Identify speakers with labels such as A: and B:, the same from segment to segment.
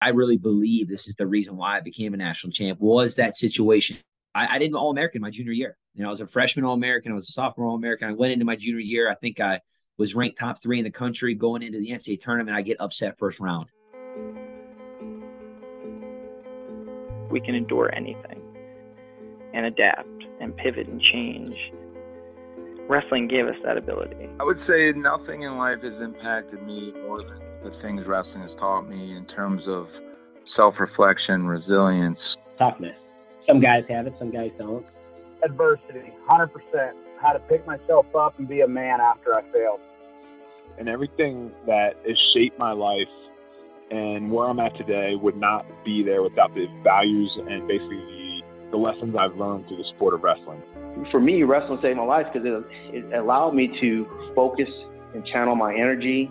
A: I really believe this is the reason why I became a national champ was that situation. I, I didn't All American my junior year. You know, I was a freshman All American. I was a sophomore All American. I went into my junior year. I think I was ranked top three in the country going into the NCAA tournament. I get upset first round.
B: We can endure anything and adapt and pivot and change. Wrestling gave us that ability.
C: I would say nothing in life has impacted me more than the things wrestling has taught me in terms of self reflection, resilience,
D: toughness. Some guys have it, some guys don't.
E: Adversity, 100%. How to pick myself up and be a man after I failed.
F: And everything that has shaped my life and where I'm at today would not be there without the values and basically the, the lessons I've learned through the sport of wrestling.
G: For me, wrestling saved my life because it, it allowed me to focus and channel my energy.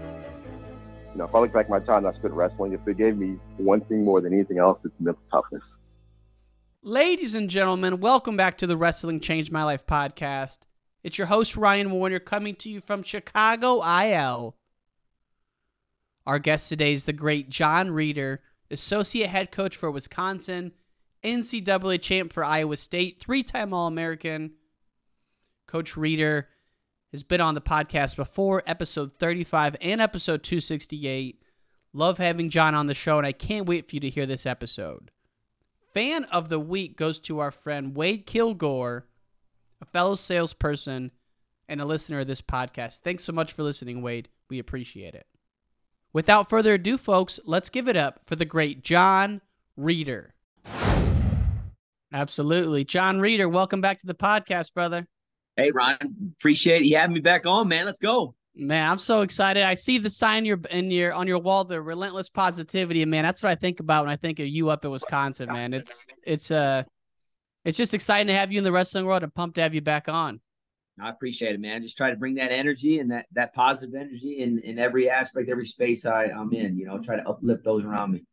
H: You know, if I look back my time I spent wrestling, if it gave me one thing more than anything else, it's mental toughness.
I: Ladies and gentlemen, welcome back to the Wrestling Changed My Life podcast. It's your host, Ryan Warner, coming to you from Chicago, IL. Our guest today is the great Jon Reader, associate head coach for Wisconsin, NCAA champ for Iowa State, three time All American. Coach Reader has been on the podcast before, episode 35 and episode 268. Love having Jon on the show, and I can't wait for you to hear this episode. Fan of the week goes to our friend Wade Kilgore, a fellow salesperson and a listener of this podcast. Thanks so much for listening, Wade. We appreciate it. Without further ado, folks, let's give it up for the great Jon Reader. Absolutely. Jon Reader, welcome back to the podcast, brother.
A: Hey, Ryan, Appreciate you having me back on, man. Let's go.
I: Man, I'm so excited. I see the sign your in your on your wall, the relentless positivity, man, that's what I think about when I think of you up in Wisconsin, man. It's it's uh it's just exciting to have you in the wrestling world and pumped to have you back on.
A: I appreciate it, man. Just try to bring that energy and that that positive energy in in every aspect, every space I, I'm in. You know, try to uplift those around me.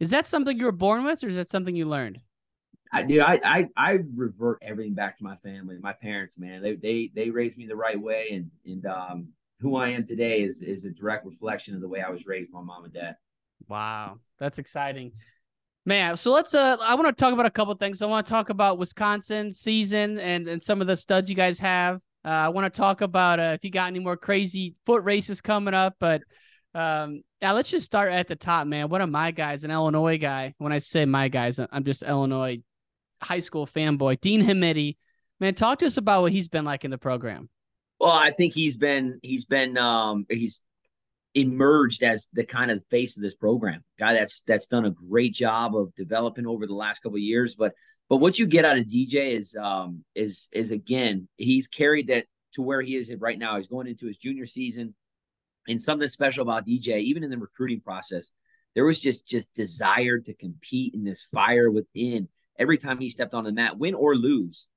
I: Is that something you were born with, or is that something you learned?
A: I dude, I, I I revert everything back to my family, my parents, man. They they they raised me the right way, and and um who I am today is is a direct reflection of the way I was raised by mom and dad.
I: Wow, that's exciting. Man, so let's uh I want to talk about a couple things. I want to talk about Wisconsin season and and some of the studs you guys have. Uh, I want to talk about uh, if you got any more crazy foot races coming up, but um now let's just start at the top, man. One of my guys, an Illinois guy. When I say my guys, I'm just Illinois high school fanboy, Dean Hamiti. Man, talk to us about what he's been like in the program.
A: Well, I think he's been he's been um he's emerged as the kind of face of this program. Guy that's that's done a great job of developing over the last couple years. But but what you get out of DJ is um is is again he's carried that to where he is right now. He's going into his junior season, and something special about DJ, even in the recruiting process, there was just just desire to compete in this fire within every time he stepped on the mat, win or lose.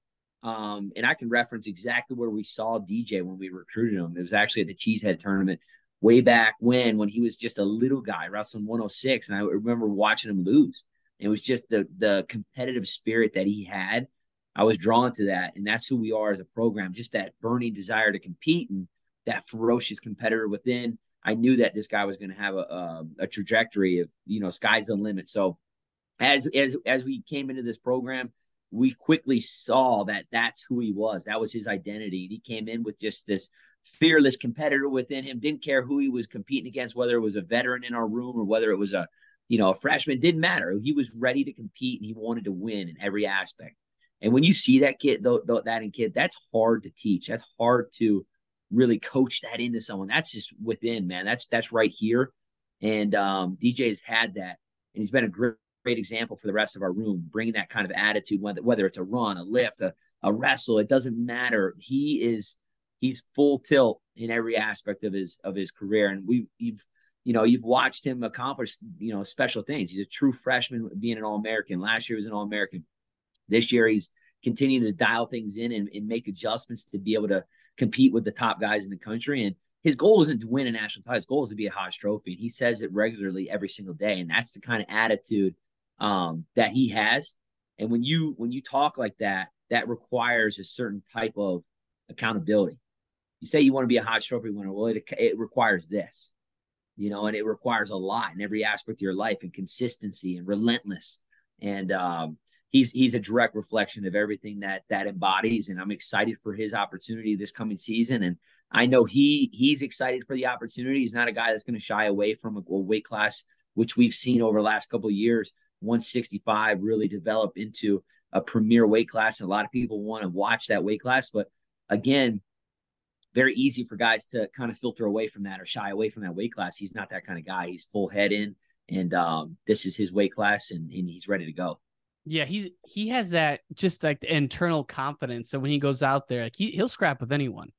A: Um, and I can reference exactly where we saw DJ when we recruited him. It was actually at the Cheesehead tournament way back when, when he was just a little guy wrestling 106. And I remember watching him lose. It was just the the competitive spirit that he had. I was drawn to that, and that's who we are as a program. Just that burning desire to compete and that ferocious competitor within. I knew that this guy was going to have a, a, a trajectory of you know sky's the limit. So as as as we came into this program, we quickly saw that that's who he was. That was his identity. He came in with just this fearless competitor within him. Didn't care who he was competing against, whether it was a veteran in our room or whether it was a you know a freshman. Didn't matter. He was ready to compete and he wanted to win in every aspect. And when you see that kid, though, that in kid, that's hard to teach. That's hard to really coach that into someone. That's just within, man. That's that's right here. And um, DJ has had that, and he's been a great great example for the rest of our room, bringing that kind of attitude, whether, whether it's a run, a lift, a, a wrestle, it doesn't matter. He is, he's full tilt in every aspect of his, of his career. And we, you've, you know, you've watched him accomplish, you know, special things. He's a true freshman being an All American. Last year was an All American. This year he's continuing to dial things in and, and, make adjustments to be able to compete with the top guys in the country. And his goal isn't to win a national title. His goal is to be a Hodge Trophy. And he says it regularly every single day. And that's the kind of attitude um, that he has. And when you when you talk like that, that requires a certain type of accountability. You say you want to be a Hodge Trophy winner. Well, it, it requires this, you know, and it requires a lot in every aspect of your life and consistency and relentless. And um, he's he's a direct reflection of everything that that embodies. And I'm excited for his opportunity this coming season. And I know he he's excited for the opportunity. He's not a guy that's going to shy away from a, a weight class, which we've seen over the last couple of years. 165 really develop into a premier weight class. A lot of people want to watch that weight class, but again, very easy for guys to kind of filter away from that or shy away from that weight class. He's not that kind of guy. He's full head in, and um, this is his weight class, and, and he's ready to go.
I: Yeah, he's he has that just like internal confidence. So when he goes out there, like he he'll scrap with anyone.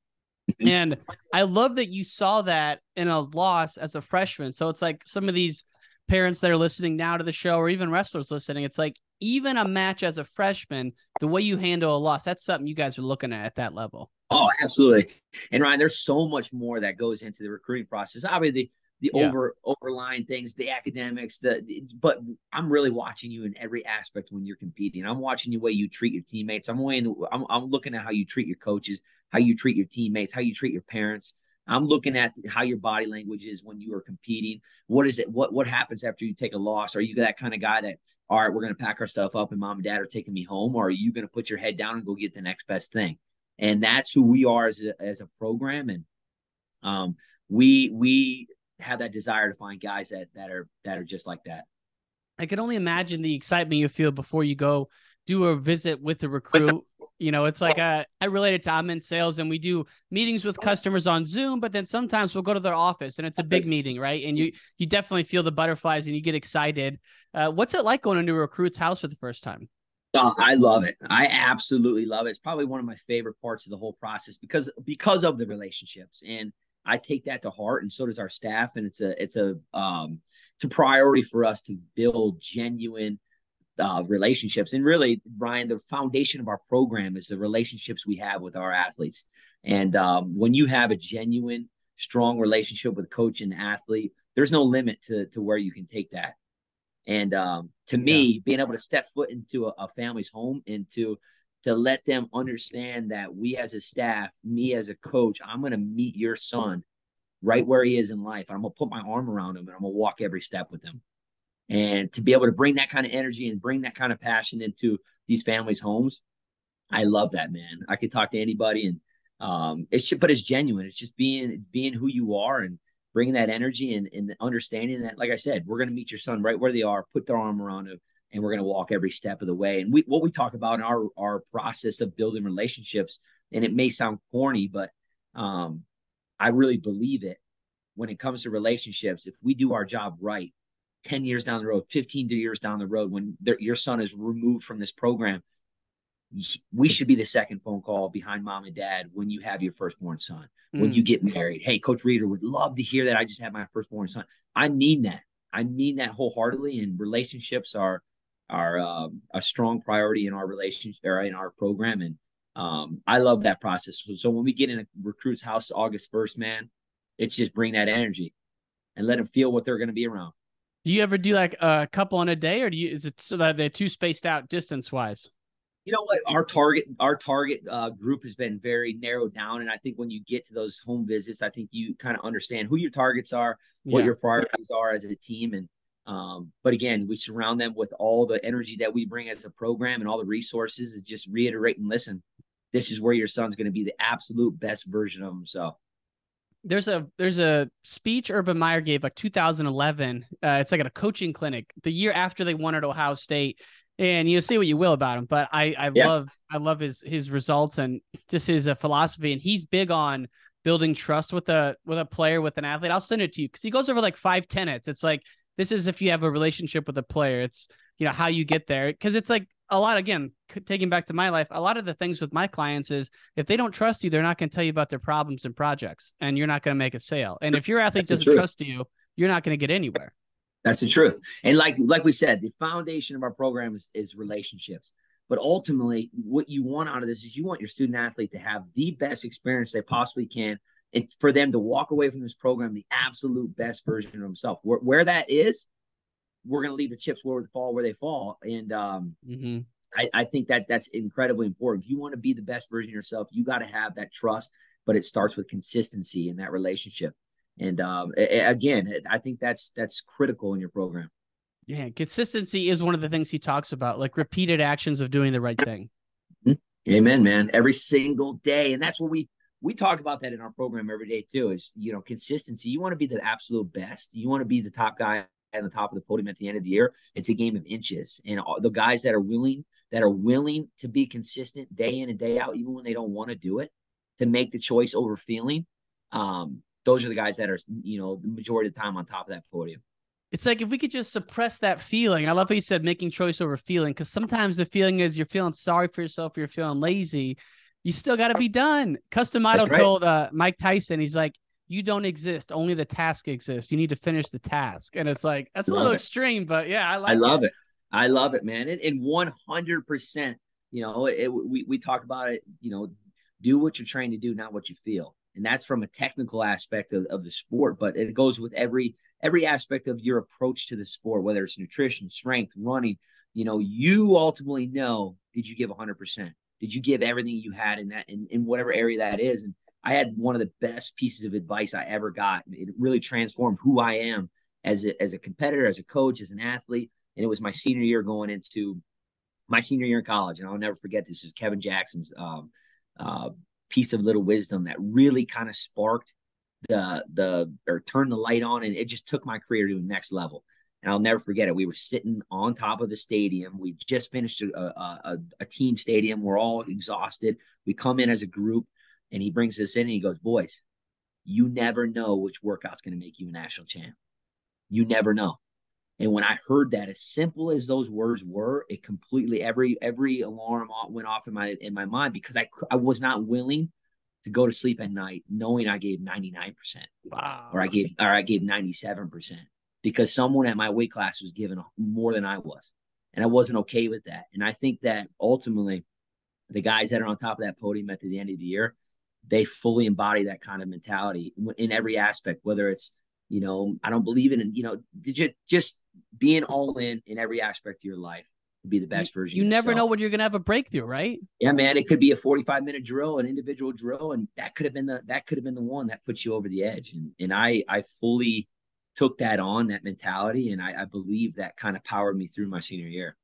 I: and I love that you saw that in a loss as a freshman. So it's like some of these parents that are listening now to the show, or even wrestlers listening, it's like even a match as a freshman, the way you handle a loss, that's something you guys are looking at at that level.
A: Oh, absolutely. And Ryan, there's so much more that goes into the recruiting process. Obviously, the, the yeah. over overlying things, the academics, the, the, but I'm really watching you in every aspect when you're competing. I'm watching the way you treat your teammates. I'm weighing, I'm, I'm looking at how you treat your coaches, how you treat your teammates, how you treat your parents. I'm looking at how your body language is when you are competing. What is it? What what happens after you take a loss? Are you that kind of guy that all right, we're going to pack our stuff up and mom and dad are taking me home, or are you going to put your head down and go get the next best thing? and that's who we are as a, as a program and um, we we have that desire to find guys that that are that are just like that
I: i can only imagine the excitement you feel before you go do a visit with a recruit you know it's like a, i related to i'm in sales and we do meetings with customers on zoom but then sometimes we'll go to their office and it's a big meeting right and you you definitely feel the butterflies and you get excited uh, what's it like going into a recruit's house for the first time
A: Oh, I love it. I absolutely love it. It's probably one of my favorite parts of the whole process because because of the relationships, and I take that to heart, and so does our staff. And it's a it's a um, it's a priority for us to build genuine uh, relationships. And really, Ryan, the foundation of our program is the relationships we have with our athletes. And um, when you have a genuine, strong relationship with coach and athlete, there's no limit to to where you can take that. And um, to me, yeah. being able to step foot into a, a family's home and to to let them understand that we as a staff, me as a coach, I'm going to meet your son right where he is in life. I'm going to put my arm around him and I'm going to walk every step with him. And to be able to bring that kind of energy and bring that kind of passion into these families' homes, I love that, man. I could talk to anybody and um, it's but it's genuine. It's just being being who you are and bringing that energy and, and understanding that, like I said, we're going to meet your son right where they are, put their arm around him, and we're going to walk every step of the way. And we, what we talk about in our, our process of building relationships, and it may sound corny, but um, I really believe it when it comes to relationships. If we do our job right, 10 years down the road, 15 years down the road, when your son is removed from this program, we should be the second phone call behind mom and dad when you have your firstborn son, mm. when you get married. Hey, Coach Reader would love to hear that I just had my firstborn son. I mean that. I mean that wholeheartedly. And relationships are are um, a strong priority in our relationship or in our program. And um, I love that process. So, so, when we get in a recruit's house August first, man, it's just bring that energy and let them feel what they're going to be around.
I: Do you ever do like a couple on a day, or do you is it so that they're too spaced out distance wise?
A: you know what our target our target uh, group has been very narrowed down and i think when you get to those home visits i think you kind of understand who your targets are what yeah. your priorities are as a team and um, but again we surround them with all the energy that we bring as a program and all the resources and just reiterate and listen this is where your son's going to be the absolute best version of himself
I: there's a there's a speech Urban Meyer gave like 2011. Uh, it's like at a coaching clinic the year after they won at Ohio State, and you say what you will about him, but I I yeah. love I love his his results and just his uh, philosophy, and he's big on building trust with a with a player with an athlete. I'll send it to you because he goes over like five tenets. It's like this is if you have a relationship with a player. It's you know how you get there because it's like a lot again taking back to my life a lot of the things with my clients is if they don't trust you they're not going to tell you about their problems and projects and you're not going to make a sale and if your athlete That's doesn't trust you you're not going to get anywhere.
A: That's the truth. And like like we said, the foundation of our program is, is relationships. But ultimately, what you want out of this is you want your student athlete to have the best experience they possibly can, and for them to walk away from this program the absolute best version of themselves. Where, where that is, we're going to leave the chips where they fall, where they fall. And um,
I: mm-hmm.
A: I, I think that that's incredibly important. If you want to be the best version of yourself, you got to have that trust, but it starts with consistency in that relationship. And um, again, I think that's that's critical in your program.
I: Yeah, consistency is one of the things he talks about, like repeated actions of doing the right thing.
A: Mm-hmm. Amen, man. Every single day, and that's what we we talk about that in our program every day too. Is you know consistency. You want to be the absolute best. You want to be the top guy at the top of the podium at the end of the year. It's a game of inches, and the guys that are willing that are willing to be consistent day in and day out, even when they don't want to do it, to make the choice over feeling. Um, those are the guys that are, you know, the majority of the time on top of that podium.
I: It's like if we could just suppress that feeling. I love how you said making choice over feeling, because sometimes the feeling is you're feeling sorry for yourself, you're feeling lazy. You still got to be done. Cus D'Amato right. told uh, Mike Tyson, he's like, "You don't exist. Only the task exists. You need to finish the task." And it's like that's a little it. extreme, but yeah, I like.
A: I love it. it. I love it, man. And one hundred percent, you know, it, we we talk about it. You know, do what you're trying to do, not what you feel and that's from a technical aspect of, of the sport but it goes with every every aspect of your approach to the sport whether it's nutrition strength running you know you ultimately know did you give 100% did you give everything you had in that in, in whatever area that is and i had one of the best pieces of advice i ever got. It really transformed who i am as a, as a competitor as a coach as an athlete. And it was my senior year going into my senior year in college. And i'll never forget this. Is kevin jackson's um, uh, piece of little wisdom that really kind of sparked the the or turned the light on. And it just took my career to the next level. And i'll never forget it. We were sitting on top of the stadium. We just finished a, a, a team stadium. We're all exhausted. We come in as a group and he brings us in and he goes boys you never know which workout's going to make you a national champ you never know and when I heard that, as simple as those words were, it completely every every alarm went off in my in my mind because I I was not willing to go to sleep at night knowing I gave 99%.
I: Wow.
A: Or I gave or I gave 97% because someone at my weight class was giving more than I was. And I wasn't okay with that. And I think that ultimately the guys that are on top of that podium at the end of the year, they fully embody that kind of mentality in every aspect, whether it's you know, I don't believe in, you know, you just being all in in every aspect of your life to be the best version.
I: You never know when you're going to have a breakthrough, right?
A: Yeah, man. It could be a 45 minute drill, an individual drill, and that could have been the that could have been the one that puts you over the edge. And and I I fully took that on that mentality, and I, I believe that kind of powered me through my senior year.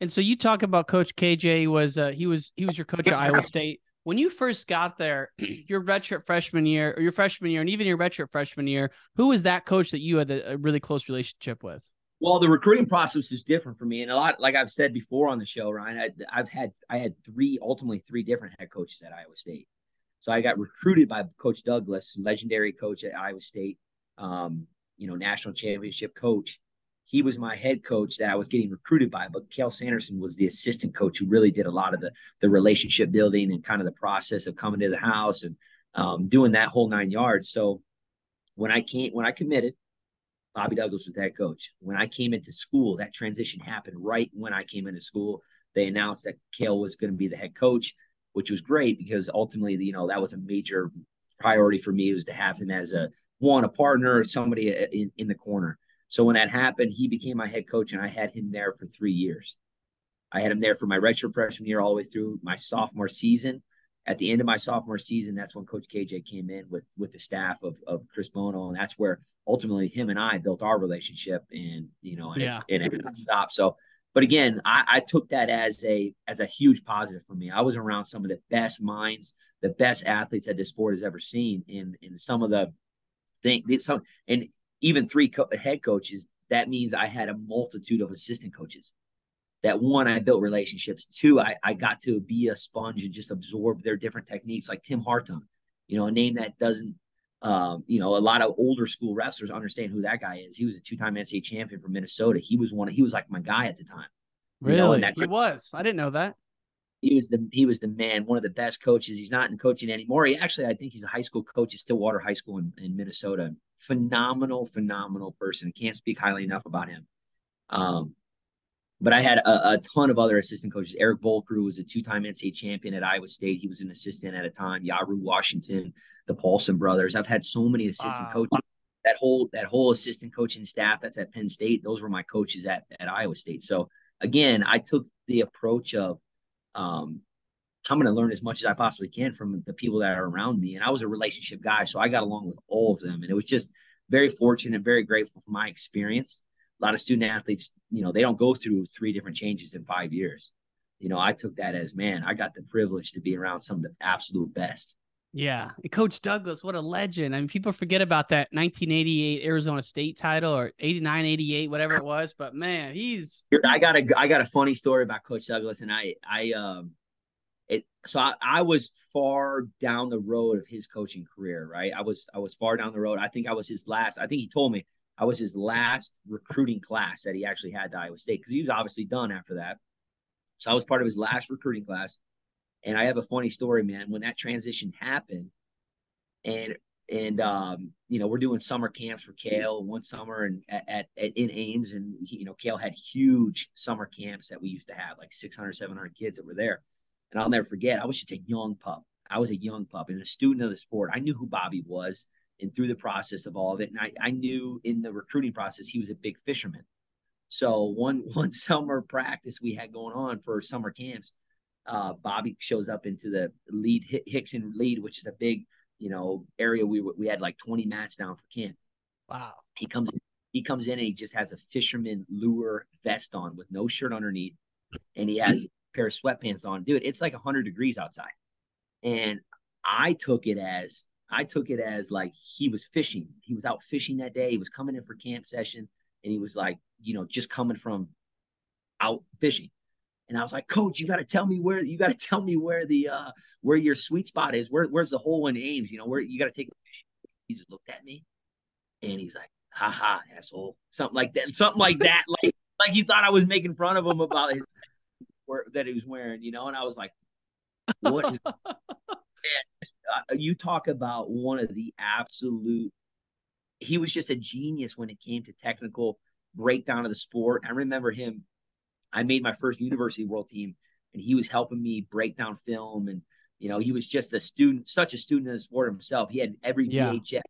I: And so you talk about Coach KJ was uh, he was he was your coach at Iowa State when you first got there, your redshirt freshman year or your freshman year, and even your redshirt freshman year, who was that coach that you had a, really close relationship with?
A: Well, the recruiting process is different for me, and a lot, like I've said before on the show, Ryan, I, have had I had three, ultimately three different head coaches at Iowa State. So I got recruited by Coach Douglas, legendary coach at Iowa State, um, you know, national championship coach he was my head coach that I was getting recruited by, but Cael Sanderson was the assistant coach who really did a lot of the the relationship building and kind of the process of coming to the house and um, doing that whole nine yards. So when I came, when I committed, Bobby Douglas was that coach. When I came into school, that transition happened right when I came into school. They announced that Cael was going to be the head coach, which was great because ultimately, you know, that was a major priority for me was to have him as a one, a partner, somebody in, in the corner. So when that happened, he became my head coach, and I had him there for three years. I had him there for my redshirt freshman year all the way through my sophomore season. At the end of my sophomore season, that's when Coach KJ came in with with the staff of, of Chris Bono, and that's where ultimately him and I built our relationship, and you know, and, yeah. it, and it didn't stop. So, but again, I, I took that as a as a huge positive for me. I was around some of the best minds, the best athletes that this sport has ever seen, in in some of the thing, some and even three co- head coaches, that means I had a multitude of assistant coaches. That one, I built relationships. Two, I, I got to be a sponge and just absorb their different techniques, like Tim Hartung, you know, a name that doesn't, um, you know, a lot of older school wrestlers understand who that guy is. He was a two-time NCAA champion from Minnesota. He was one. He was like my guy at the time.
I: Really, you know, he was. I didn't know that.
A: He was the he was the man, one of the best coaches. He's not in coaching anymore. He actually, I think, he's a high school coach at Stillwater High School in, in Minnesota phenomenal, phenomenal person. Can't speak highly enough about him. Um, but I had a, a, ton of other assistant coaches. Eric Voelker was a two-time NCAA champion at Iowa State. He was an assistant at a time. Yaru Washington, the Paulson brothers. I've had so many assistant wow. coaches. That whole that whole assistant coaching staff that's at Penn State. Those were my coaches at at Iowa State. So again, I took the approach of um, I'm going to learn as much as I possibly can from the people that are around me. And I was a relationship guy, so I got along with all of them. And it was just very fortunate, and very grateful for my experience. A lot of student athletes, you know, they don't go through three different changes in five years. You know, I took that as, man, I got the privilege to be around some of the absolute best.
I: Yeah. Coach Douglas, what a legend. I mean, people forget about that 1988 Arizona State title or 89, 88, whatever it was. But man, he's
A: I got a I got a funny story about Coach Douglas. And I I um it so I, I was far down the road of his coaching career, right? I was I was far down the road. I think I was his last, I think he told me I was his last recruiting class that he actually had to Iowa State because he was obviously done after that. So I was part of his last recruiting class. And I have a funny story, man. When that transition happened, and and um, you know, we're doing summer camps for Cael one summer and at, at, in Ames, and he, you know, Cael had huge summer camps that we used to have, like 600, 700 kids that were there. And I'll never forget, I was just a young pup. I was a young pup and a student of the sport. I knew who Bobby was and through the process of all of it. And I, I knew in the recruiting process, he was a big fisherman. So one one summer practice we had going on for summer camps, uh, Bobby shows up into the lead Hickson lead, which is a big, you know, area. We we had like 20 mats down for camp.
I: Wow.
A: He comes he comes in and he just has a fisherman lure vest on with no shirt underneath, and he has pair of sweatpants on. Dude, it's like 100 degrees outside. And I took it as I took it as like he was fishing. He was out fishing that day. He was coming in for camp session and he was like, you know, just coming from out fishing. And I was like, Coach, you got to tell me where you got to tell me where the uh where your sweet spot is. Where where's the hole in Ames? You know, where you got to take. The fish. He just looked at me, and he's like, "Ha ha, asshole," something like that, something like that, like like he thought I was making fun of him about his that he was wearing, you know, and I was like, what is you talk about one of the absolute he was just a genius when it came to technical breakdown of the sport. I remember him I made my first university world team and he was helping me break down film and you know, he was just a student, such a student of the sport himself. He had every yeah. VHS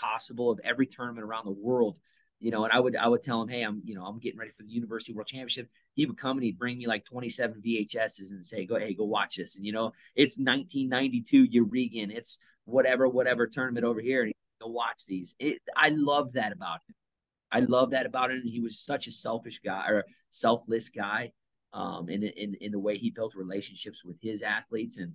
A: possible of every tournament around the world you know, and I would I would tell him, hey, I'm you know I'm getting ready for the University World Championship. He would come and he'd bring me like 27 VHSs and say, go hey, go watch this. And you know, it's 1992 Eureka, it's whatever whatever tournament over here, and go watch these. It, I love that about him. I love that about him. He was such a selfish guy or selfless guy, um, in in in the way he built relationships with his athletes and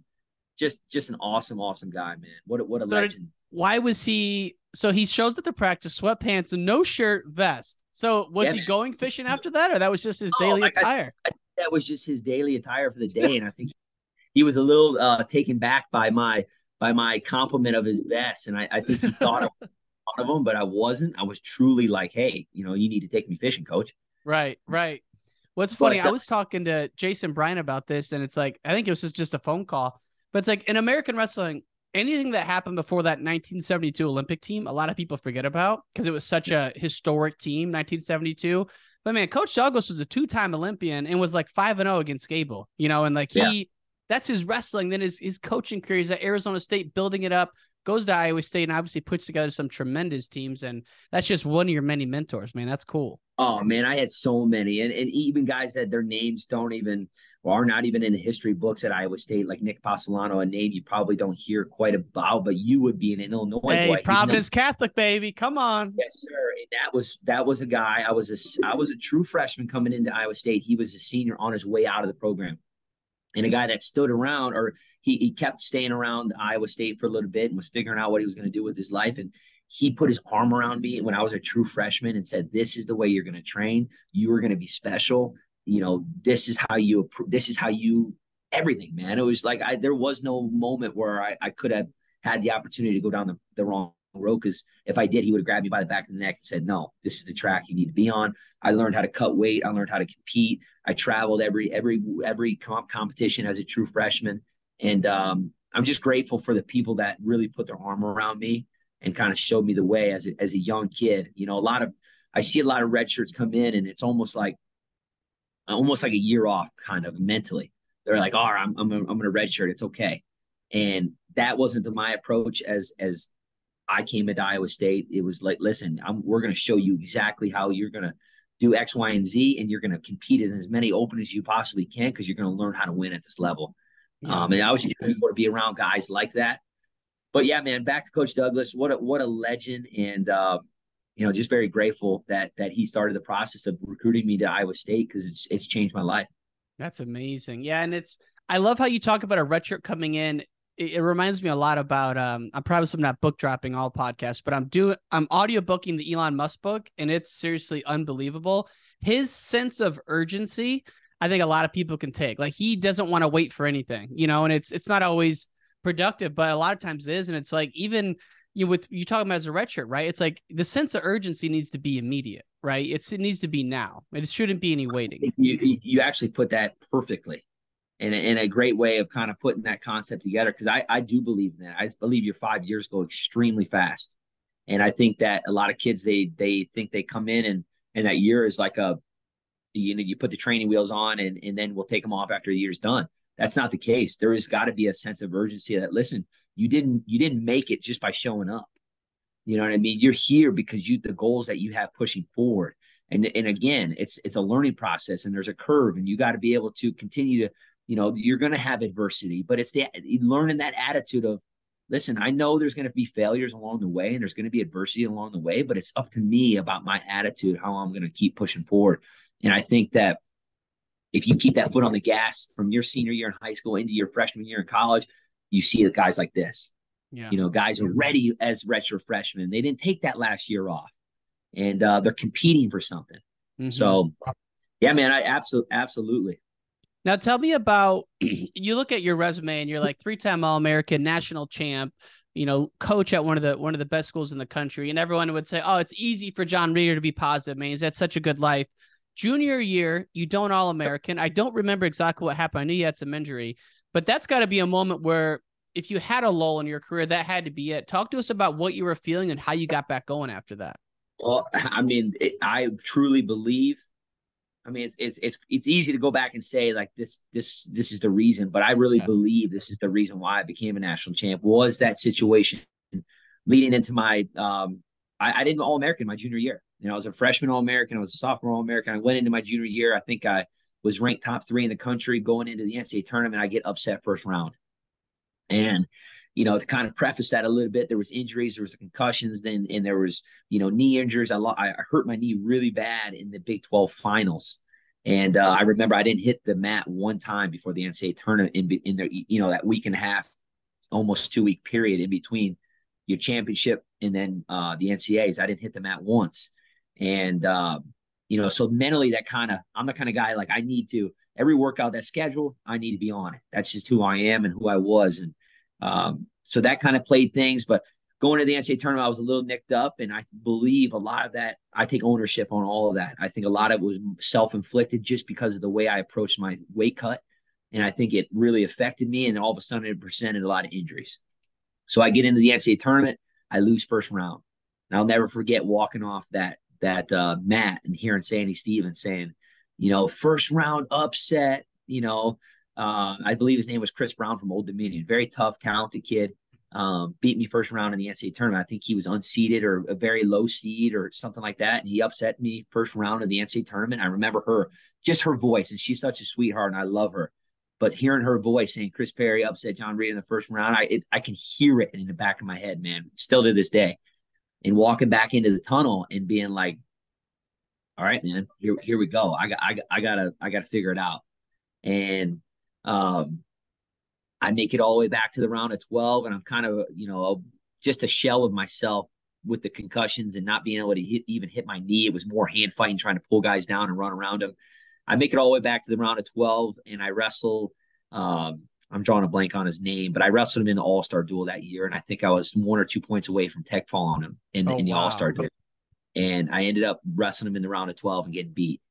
A: just just an awesome awesome guy, man. What a, what a legend.
I: Why was he so he shows up to practice sweatpants and no shirt vest. So was yeah, he going fishing after that, or that was just his oh, daily attire?
A: I, I, that was just his daily attire for the day, and I think he was a little uh, taken back by my by my compliment of his vest, and I, I think he thought of, of him, but I wasn't. I was truly like, "Hey, you know, you need to take me fishing, coach."
I: Right, right. What's funny, but, uh, I was talking to Jason Bryan about this, and it's like I think it was just a phone call, but it's like in American wrestling, anything that happened before that 1972 Olympic team, a lot of people forget about because it was such a historic team, 1972. But man, Coach Douglas was a two-time Olympian and was like five and zero oh against Gable, you know, and like he, yeah. that's his wrestling. Then his his coaching career is at Arizona State, building it up, goes to Iowa State, and obviously puts together some tremendous teams. And that's just one of your many mentors, man. That's cool.
A: Oh man, I had so many, and, and even guys that their names don't even or are not even in the history books at Iowa State, like Nick Passolano, a name you probably don't hear quite about, but you would be an Illinois
I: hey,
A: boy.
I: Providence Catholic baby, come on.
A: Yes, sir. And that was that was a guy. I was a I was a true freshman coming into Iowa State. He was a senior on his way out of the program, and a guy that stood around, or he he kept staying around Iowa State for a little bit and was figuring out what he was going to do with his life and he put his arm around me when I was a true freshman and said, "This is the way you're going to train. You are going to be special. You know, this is how you. This is how you. Everything, man. It was like I. There was no moment where I, I could have had the opportunity to go down the, the wrong road because if I did, he would have grabbed me by the back of the neck and said, "No, this is the track you need to be on." I learned how to cut weight. I learned how to compete. I traveled every every every comp- competition as a true freshman, and um, I'm just grateful for the people that really put their arm around me and kind of showed me the way as a, as a young kid. You know, a lot of I see a lot of red shirts come in, and it's almost like almost like a year off, kind of mentally. They're like, "All right, I'm I'm I'm in a red shirt. It's okay," and that wasn't my approach as as I came into Iowa State. It was like, listen, I'm, we're to show you exactly how you're to do X, Y, and Z, and you're going to compete in as many open as you possibly can because you're going to learn how to win at this level. Yeah. Um, and I was just going to be around guys like that. But yeah, man, back to Coach Douglas. What a what a legend, and uh, you know, just very grateful that that he started the process of recruiting me to Iowa State because it's it's changed my life.
I: That's amazing. Yeah, and it's I love how you talk about a redshirt coming in it, it, reminds me a lot about um I promise I'm not book dropping all podcasts, but I'm doing I'm audio booking the Elon Musk book and it's seriously unbelievable. His sense of urgency, I think a lot of people can take. Like he doesn't want to wait for anything, you know, and it's it's not always productive, but a lot of times it is. And it's like even you know, with you talking about as a red shirt, right? It's like the sense of urgency needs to be immediate, right? It's it needs to be now. It shouldn't be any waiting.
A: You you actually put that perfectly and, and a great way of kind of putting that concept together because I, I do believe in that. I believe your five years go extremely fast. And I think that a lot of kids they they think they come in and and that year is like a you know you put the training wheels on and and then we'll take them off after the year's done. That's not the case. There has got to be a sense of urgency that listen, you didn't you didn't make it just by showing up. You know what I mean? You're here because you the goals that you have pushing forward. And and again, it's it's a learning process and there's a curve and you got to be able to continue to you know you're going to have adversity but it's the learning that attitude of listen i know there's going to be failures along the way and there's going to be adversity along the way but it's up to me about my attitude how i'm going to keep pushing forward and i think that if you keep that foot on the gas from your senior year in high school into your freshman year in college you see the guys like this yeah. you know guys are ready as retro freshmen they didn't take that last year off and uh, they're competing for something mm-hmm. so yeah man i absolutely absolutely
I: now tell me about you look at your resume and you're like three-time All-American, national champ, you know, coach at one of the one of the best schools in the country, and everyone would say, "Oh, it's easy for Jon Reader to be positive, man. He's had such a good life." Junior year, you don't All-American. I don't remember exactly what happened. I knew you had some injury, but that's got to be a moment where if you had a lull in your career, that had to be it. Talk to us about what you were feeling and how you got back going after that.
A: Well, I mean, it, I truly believe I mean, it's it's it's it's easy to go back and say like this this this is the reason, but I really yeah. believe this is the reason why I became a national champ was that situation leading into my um I, I didn't all American my junior year. You know, I was a freshman all American, I was a sophomore all American. I went into my junior year. I think I was ranked top three in the country going into the NCAA tournament. I get upset first round, and you know, to kind of preface that a little bit, there was injuries, there was concussions, then and there was you know knee injuries. I, I hurt my knee really bad in the Big Twelve finals, and uh, I remember I didn't hit the mat one time before the NCAA tournament in in there, you know, that week and a half, almost two week period in between your championship and then uh, the NCAAs. I didn't hit the mat once, and uh, you know, so mentally that kind of I'm the kind of guy like I need to every workout that's scheduled, I need to be on it. That's just who I am and who I was, and um, so that kind of played things. But going to the NCAA tournament, I was a little nicked up, and I believe a lot of that. I take ownership on all of that. I think a lot of it was self-inflicted just because of the way I approached my weight cut, and I think it really affected me. And all of a sudden, it presented a lot of injuries. So I get into the NCAA tournament, I lose first round, and I'll never forget walking off that that uh, mat and hearing Sandy Stevens saying, you know, first round upset, you know, uh, I believe his name was Chris Brown from Old Dominion. Very tough, talented kid. Um, beat me first round in the NCAA tournament. I think he was unseeded or a very low seed or something like that. And he upset me first round of the NCAA tournament. I remember her, just her voice, and she's such a sweetheart, and I love her. But hearing her voice saying Chris Perry upset John Reed in the first round, I it, I can hear it in the back of my head, man. Still to this day. And walking back into the tunnel and being like, "All right, man, here here we go. I got I I gotta I gotta figure it out." And um, I make it all the way back to the round of 12, and I'm kind of, you know, just a shell of myself with the concussions and not being able to hit, even hit my knee. It was more hand fighting, trying to pull guys down and run around them. I make it all the way back to the round of 12, and I wrestle. Um, I'm drawing a blank on his name, but I wrestled him in the All Star duel that year, and I think I was one or two points away from tech fall on him in, oh, in the wow. All Star duel. And I ended up wrestling him in the round of 12 and getting beat.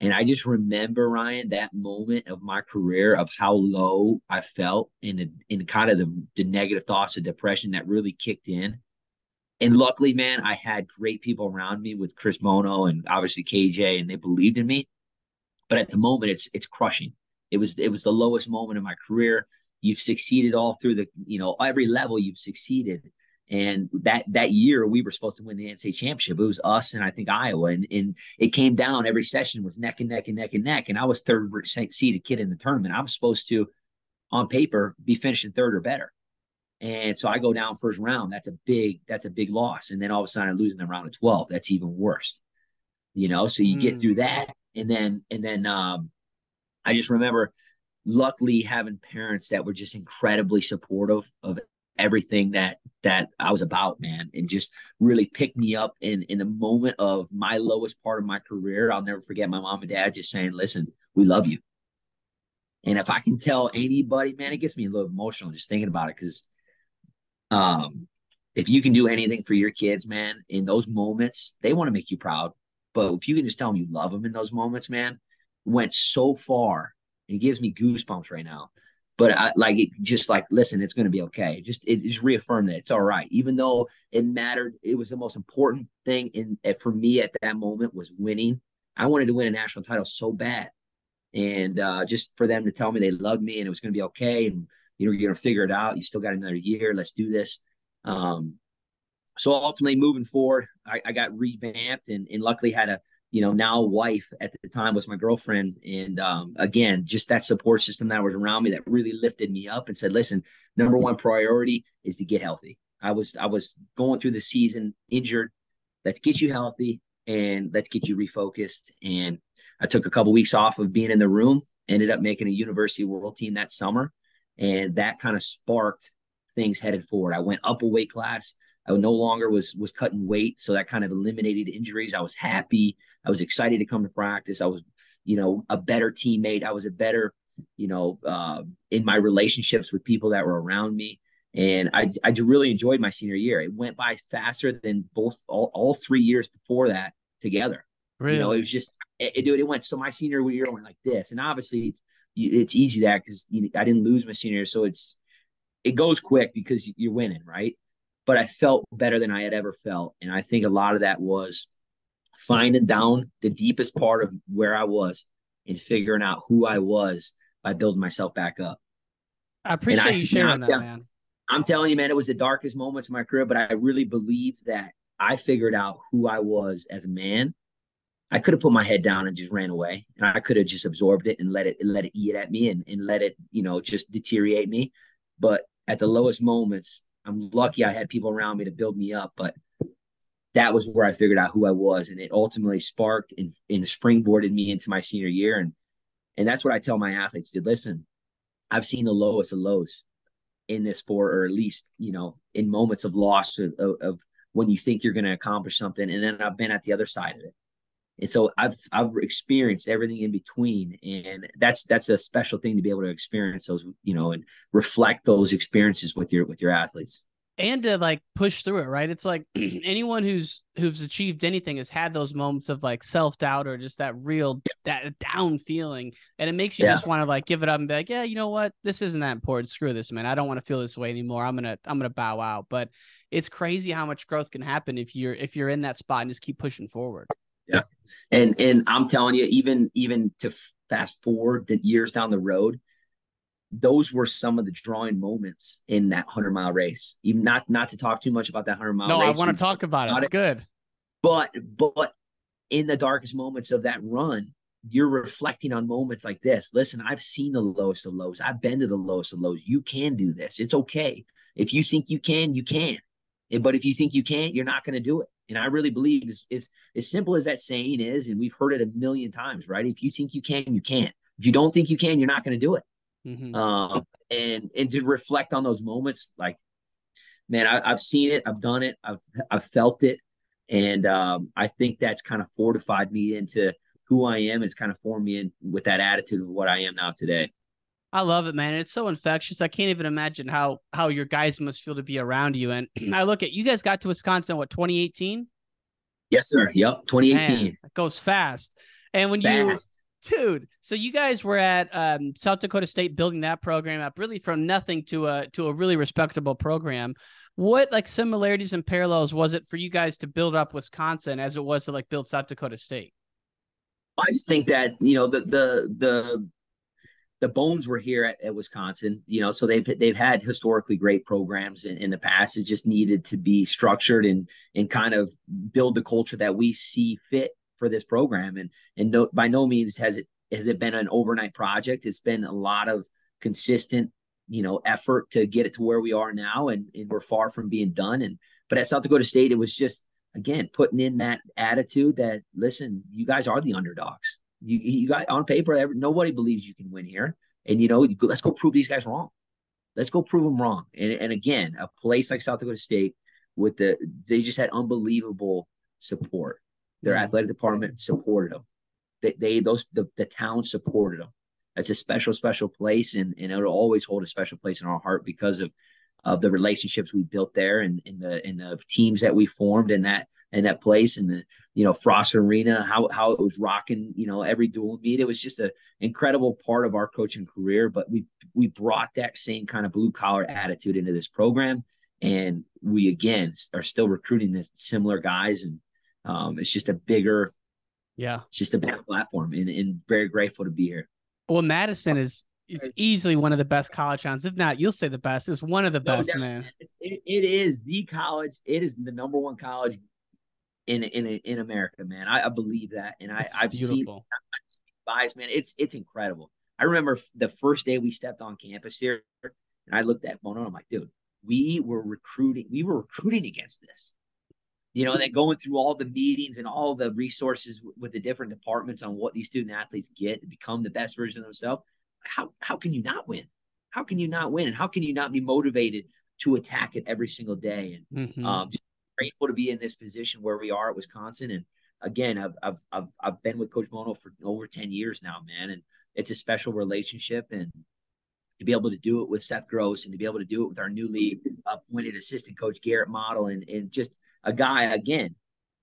A: And I just remember Ryan that moment of my career of how low I felt in the, in kind of the, the negative thoughts of depression that really kicked in. and luckily, man, I had great people around me with Chris Bono and obviously KJ, and they believed in me. But at the moment, it's it's crushing. It was it was the lowest moment in my career. You've succeeded all through the you know every level you've succeeded, and that that year we were supposed to win the NCAA championship. It was us and I think Iowa, and and it came down. Every session was neck and neck and neck and neck, and I was third seeded kid in the tournament. I was supposed to, on paper, be finishing third or better. And so I go down first round. That's a big, that's a big loss. And then all of a sudden I'm losing the round of 12. That's even worse. You know, so you mm. get through that. And then, and then um, I just remember luckily having parents that were just incredibly supportive of everything that that I was about, man, and just really picked me up in in the moment of my lowest part of my career. I'll never forget my mom and dad just saying, "Listen, we love you." And if I can tell anybody, man, it gets me a little emotional just thinking about it because um, if you can do anything for your kids, man, in those moments, they want to make you proud. But if you can just tell them you love them in those moments, man, went so far. It gives me goosebumps right now. But I like it just like, listen, it's going to be okay. Just it just reaffirmed that it's all right. Even though it mattered, it was the most important thing in eh, for me at that moment was winning. I wanted to win a national title so bad. And uh, just for them to tell me they loved me and it was going to be okay. And you know, you're gonna figure it out. You still got another year. Let's do this. Um, so ultimately, moving forward, I, I got revamped and, and luckily had a you know now wife at the time was my girlfriend. And um, again just that support system that was around me that really lifted me up and said listen number one priority is to get healthy. I was i was going through the season injured. Let's get you healthy and let's get you refocused. And i took a couple weeks off of being in the room ended up making a university world team that summer. And that kind of sparked things headed forward. I went up a weight class. I no longer was was cutting weight, so that kind of eliminated injuries. I was happy. I was excited to come to practice. I was, you know, a better teammate. I was a better, you know, uh, in my relationships with people that were around me. And I, I really enjoyed my senior year. It went by faster than both all, all three years before that together. Really? You know, it was just it, it, it went so my senior year went like this. And obviously it's easy that because I didn't lose my senior year, so it's it goes quick because you're winning, right? But I felt better than I had ever felt, and I think a lot of that was finding down the deepest part of where I was and figuring out who I was by building myself back up.
I: I appreciate I, you sharing that, man.
A: I'm telling you, man, it was the darkest moments of my career, but I really believe that I figured out who I was as a man I could have put my head down and just ran away, and I could have just absorbed it and let it let it eat at me and, and let it you know just deteriorate me. But at the lowest moments, I'm lucky I had people around me to build me up. But that was where I figured out who I was, and it ultimately sparked and, and springboarded me into my senior year. And and that's what I tell my athletes: to listen, I've seen the lowest of lows in this sport, or at least you know in moments of loss of, of, of when you think you're going to accomplish something, and then I've been at the other side of it and so I've I've experienced everything in between, and that's that's a special thing to be able to experience those, you know, and reflect those experiences with your with your athletes.
I: And to like push through it right? It's like anyone who's who's achieved anything has had those moments of like self-doubt or just that real that down feeling. And it makes you yeah. just want to like give it up and be like yeah you know what? This isn't that important. Screw this man. I don't want to feel this way anymore. I'm gonna i'm gonna bow out. But it's crazy how much growth can happen if you're if you're in that spot and just keep pushing forward
A: yeah. And and I'm telling you, even even to fast forward the years down the road, those were some of the drawing moments in that hundred mile race. Even not not to talk too much about that hundred mile.
I: No,
A: race.
I: I want to talk about, about it. it. Good.
A: But but in the darkest moments of that run, you're reflecting on moments like this. Listen, I've seen the lowest of lows. I've been to the lowest of lows. You can do this. It's okay. If you think you can, you can. But if you think you can't, you're not going to do it. And I really believe is is as simple as that saying is, and we've heard it a million times, right? If you think you can, you can't. If you don't think you can, you're not going to do it. Mm-hmm. Um, and and to reflect on those moments, like, man, I, have seen it, I've done it, I've I've felt it, and um, I think that's kind of fortified me into who I am. It's kind of formed me in with that attitude of what I am now today.
I: I love it, man. It's so infectious. I can't even imagine how how your guys must feel to be around you. And I look at you guys got to Wisconsin what 2018?
A: Yes, sir. Yep, 2018. Man,
I: it goes fast. And when fast. you dude. So you guys were at um, South Dakota State building that program up, really from nothing to a to a really respectable program. What like similarities and parallels was it for you guys to build up Wisconsin as it was to like build South Dakota State?
A: I just think that you know the the the the bones were here at, at Wisconsin, you know, so they've they've had historically great programs in, in the past. It just needed to be structured and and kind of build the culture that we see fit for this program. And and no, by no means has it has it been an overnight project. It's been a lot of consistent, you know, effort to get it to where we are now, and, and we're far from being done. And but at South Dakota State, it was just again putting in that attitude that listen, you guys are the underdogs you you got on paper, nobody believes you can win here, and you know let's go prove these guys wrong. Let's go prove them wrong. And and again, a place like South Dakota State with the they just had unbelievable support. Their mm-hmm. athletic department supported them. They, they those the, the town supported them. It's a special, special place, and, and it'll always hold a special place in our heart because of of the relationships we built there and in the in the teams that we formed and that in that place and the you know Frost Arena, how how it was rocking, you know, every dual meet. It was just an incredible part of our coaching career. But we we brought that same kind of blue collar attitude into this program, and we again are still recruiting the similar guys, and um, it's just a bigger,
I: yeah,
A: it's just a bigger platform, and, and very grateful to be here.
I: Well, Madison is it's easily one of the best college towns. If not, you'll say the best. It's one of the no, best, man.
A: It, it is the college. It is the number one college in in in America, man. I, I believe that, and I I've beautiful. seen bias, man. It's it's incredible. I remember the first day we stepped on campus here, and I looked at Bono. I'm like, dude, we were recruiting. We were recruiting against this you know, and then going through all the meetings and all the resources with the different departments on what these student athletes get to become the best version of themselves how how can you not win? How can you not win? And how can you not be motivated to attack it every single day? And mm-hmm. um, just grateful to be in this position where we are at Wisconsin. And again, I've I've I've, I've been with Coach Bono for over ten years now, man, and it's a special relationship and to be able to do it with Seth Gross and to be able to do it with our newly appointed assistant coach Garrett Model and and just a guy again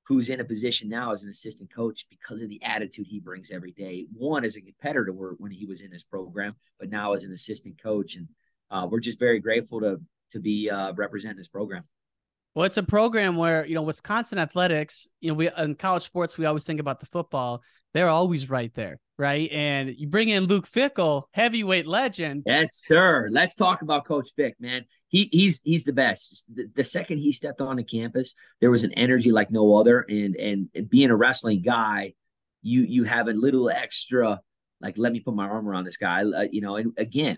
A: who's in a position now as an assistant coach because of the attitude he brings every day. One as a competitor when he was in this program, but now as an assistant coach, and uh, we're just very grateful to to be uh, representing this program.
I: Well, it's a program where you know Wisconsin athletics. You know, we in college sports we always think about the football. They're always right there, right? And you bring in Luke Fickell, heavyweight legend.
A: Yes, sir. Let's talk about Coach Fick, man. He he's he's the best. The, the, second he stepped onto campus, there was an energy like no other. And and being a wrestling guy, you you have a little extra. Like, let me put my arm around this guy. Uh, you know, and again,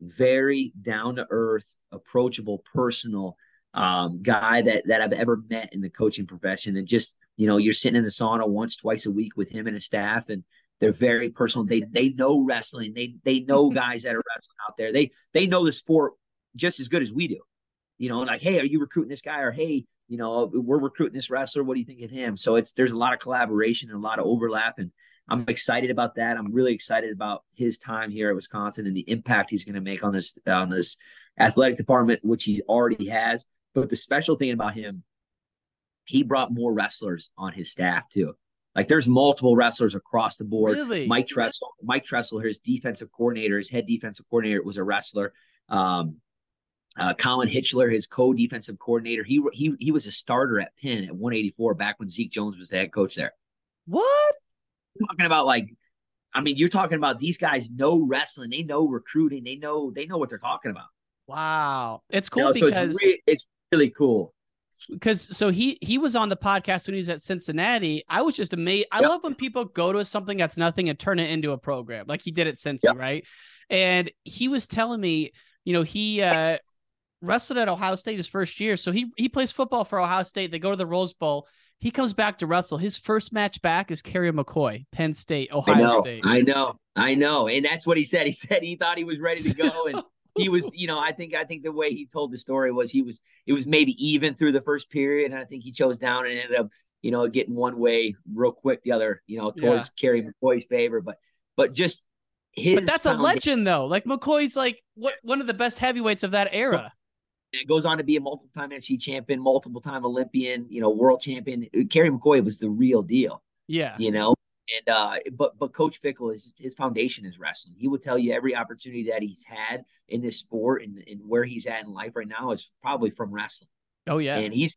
A: very down to earth, approachable, personal um, guy that that I've ever met in the coaching profession, and just you know, you're sitting in the sauna once, twice a week with him and his staff, and they're very personal. They they know wrestling. They they know guys that are wrestling out there. They they know the sport just as good as we do. You know, like, hey, are you recruiting this guy? Or hey, you know, we're recruiting this wrestler. What do you think of him? So it's there's a lot of collaboration and a lot of overlap, and I'm excited about that. I'm really excited about his time here at Wisconsin and the impact he's going to make on this on this athletic department, which he already has. But the special thing about him he brought more wrestlers on his staff too. Like there's multiple wrestlers across the board.
I: Really?
A: Mike Tressel, Mike Tressel, his defensive coordinator, his head defensive coordinator was a wrestler. Um, uh, Colin Hitchler, his co-defensive coordinator, he he he was a starter at Penn at 184 back when Zeke Jones was the head coach there.
I: What?
A: talking about like, I mean, you're talking about these guys know wrestling, they know recruiting, they know they know what they're talking about.
I: Wow, it's cool you know, because
A: so it's, re- it's really cool
I: because so he he was on the podcast when he was at Cincinnati. I was just amazed. I yep. love when people go to something that's nothing and turn it into a program, like he did at Cincy, yep. right? And he was telling me, you know, he uh, wrestled at Ohio State his first year, so he he plays football for Ohio State. They go to the Rose Bowl. He comes back to wrestle. His first match back is Kerry McCoy, Penn State, Ohio
A: I know,
I: State.
A: I know, I know, and that's what he said. He said he thought he was ready to go, and he was, you know, I think I think the way he told the story was he was it was maybe even through the first period, and I think he chose down and ended up, you know, getting one way real quick, the other, you know, towards yeah. Kerry McCoy's favor. But but just his
I: But that's a legend though. Like McCoy's like what one of the best heavyweights of that era.
A: It goes on to be a multiple time NC champion, multiple time Olympian, you know, world champion. Kerry McCoy was the real deal.
I: Yeah.
A: You know, And uh, but but Coach Fickell is his foundation is wrestling. He would tell you every opportunity that he's had in this sport and, and where he's at in life right now is probably from wrestling.
I: Oh yeah,
A: and he's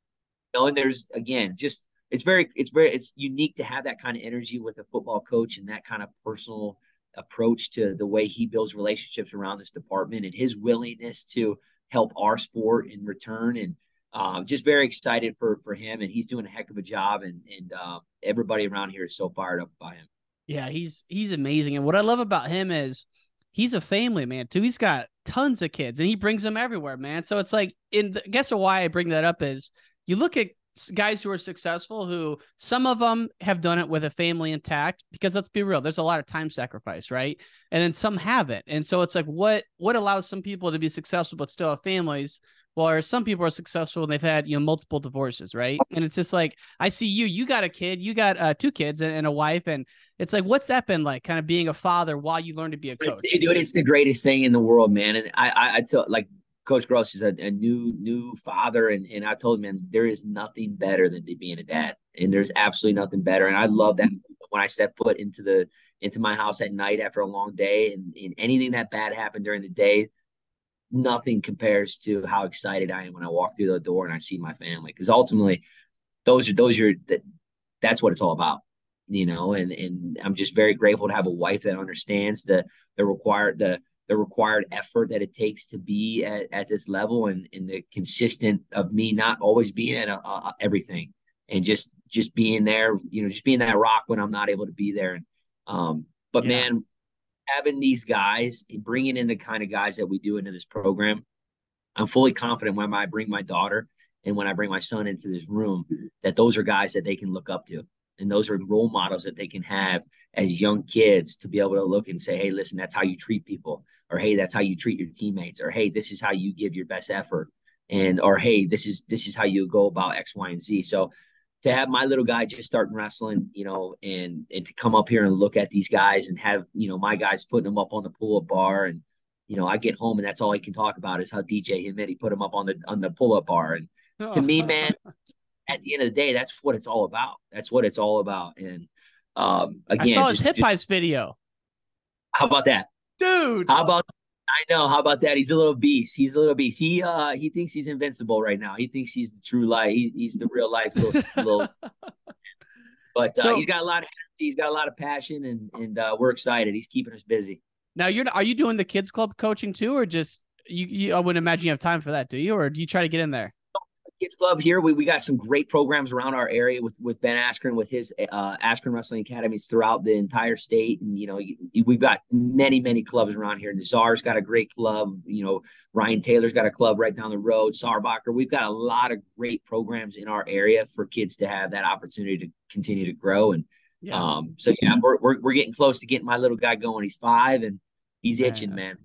A: you know, and there's again just it's very it's very it's unique to have that kind of energy with a football coach and that kind of personal approach to the way he builds relationships around this department and his willingness to help our sport in return and uh, just very excited for for him and he's doing a heck of a job and and uh, everybody around here is so fired up by him.
I: Yeah he's he's amazing and what i love about him is he's a family man too. He's got tons of kids and he brings them everywhere man. So it's like in the, guess why i bring that up is you look at guys who are successful who some of them have done it with a family intact because let's be real there's a lot of time sacrifice right? And then some haven't and so it's like what what allows some people to be successful but still have families while some people are successful and they've had you know multiple divorces right? And it's just like i see you you got a kid you got uh, two kids and, and, a wife and it's like what's that been like kind of being a father while you learn to be a coach?
A: it's, dude, it's the greatest thing in the world man and i i, I tell like Coach Gross is a, a, new new father, and and I told him, man, there is nothing better than being a dad, and there's absolutely nothing better. And I love that. When I step foot into the into my house at night after a long day, and, and anything that bad happened during the day, nothing compares to how excited I am when I walk through the door and I see my family. Because ultimately, those are those are that that's what it's all about, you know. And and I'm just very grateful to have a wife that understands the the required the the required effort that it takes to be at, at this level and, and the consistent of me not always being at uh, everything and just just being there you know just being that rock when i'm not able to be there and um but yeah. man having these guys and bringing in the kind of guys that we do into this program i'm fully confident when i bring my daughter and when i bring my son into this room that those are guys that they can look up to. And those are role models that they can have as young kids to be able to look and say hey listen that's how you treat people or hey that's how you treat your teammates or hey this is how you give your best effort and or hey this is this is how you go about x y and z. So to have my little guy just starting wrestling you know and and to come up here and look at these guys and have you know my guys putting them up on the pull-up bar and you know i get home and that's all he can talk about is how dj him he put him up on the on the pull-up bar. And to me man at the end of the day that's what it's all about. That's what it's all about. And um again
I: i saw his hip just, video.
A: How about that?
I: Dude.
A: How about I know. How about that? He's a little beast. He's a little beast. He uh he thinks he's invincible right now. He thinks he's the true life. He, he's the real life little, little but uh, so, he's got a lot of energy. He's got a lot of passion, and and uh, we're excited. He's keeping us busy.
I: Now you're are you doing the kids club coaching too, or just you? you I wouldn't imagine you have time for that, do you? Or do you try to get in there?
A: Kids Club here. We, we got some great programs around our area with with Ben Askren with his uh, Askren Wrestling Academies throughout the entire state, and you know we've got many many clubs around here. Nazar's got a great club. You know Ryan Taylor's got a club right down the road. Sarbacher. We've got a lot of great programs in our area for kids to have that opportunity to continue to grow. And yeah. um, so yeah, we're, we're we're getting close to getting my little guy going. He's five and he's itching, man.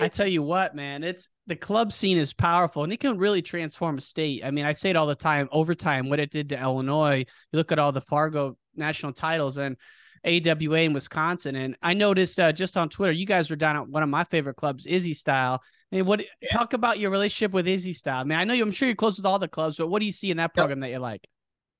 I: I tell you what, man, it's the club scene is powerful and it can really transform a state. I mean, I say it all the time, overtime, what it did to Illinois. You look at all the Fargo national titles and AWA in Wisconsin. And I noticed uh, just on Twitter, you guys were down at one of my favorite clubs, Izzy Style. I mean, what yeah. talk about your relationship with Izzy Style? I mean, I know you, I'm sure you're close with all the clubs, but what do you see in that program that you like?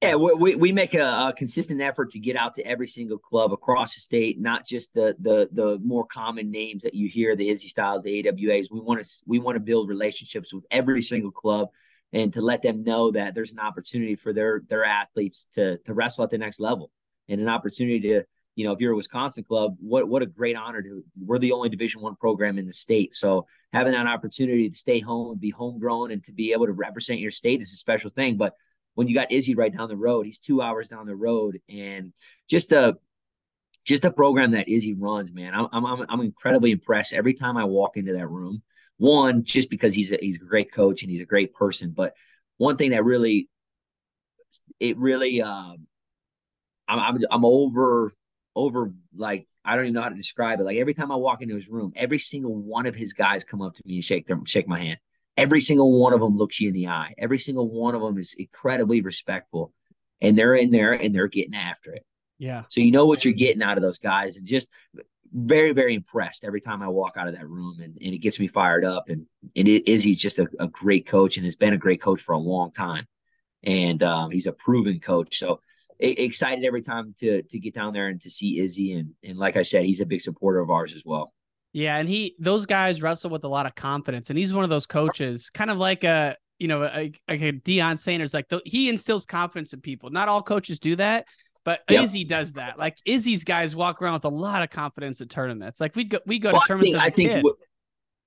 A: Yeah, we, we make a, a, consistent effort to get out to every single club across the state, not just the the the more common names that you hear, the Izzy Styles, the AWAs. We want to we want to build relationships with every single club and to let them know that there's an opportunity for their their athletes to to wrestle at the next level and an opportunity to you know if you're a Wisconsin club, what what a great honor to we're the only Division One program in the state. So having that opportunity to stay home and be homegrown and to be able to represent your state is a special thing, but when you got Izzy right down the road, he's two hours down the road, and just a just a program that Izzy runs, man. I'm I'm I'm incredibly impressed every time I walk into that room. One, just because he's a, he's a great coach and he's a great person, but one thing that really it really um I'm I'm I'm over over like I don't even know how to describe it. Like every time I walk into his room, every single one of his guys come up to me and shake them shake my hand. Every single one of them looks you in the eye. Every single one of them is incredibly respectful, and they're in there and they're getting after it.
I: Yeah.
A: So you know what you're getting out of those guys, and just very very impressed every time I walk out of that room, and, and it gets me fired up. And and it is he's just a, a great coach and has been a great coach for a long time, and um, he's a proven coach. So excited every time to to get down there and to see Izzy and and like I said, he's a big supporter of ours as well.
I: Yeah, and he those guys wrestle with a lot of confidence, and he's one of those coaches, kind of like a you know like, like a Deion Sanders. Like the, he instills confidence in people. Not all coaches do that, but yep. Izzy does that. Like Izzy's guys walk around with a lot of confidence at tournaments. Like we go we go well, to tournaments I think, as a I think, kid.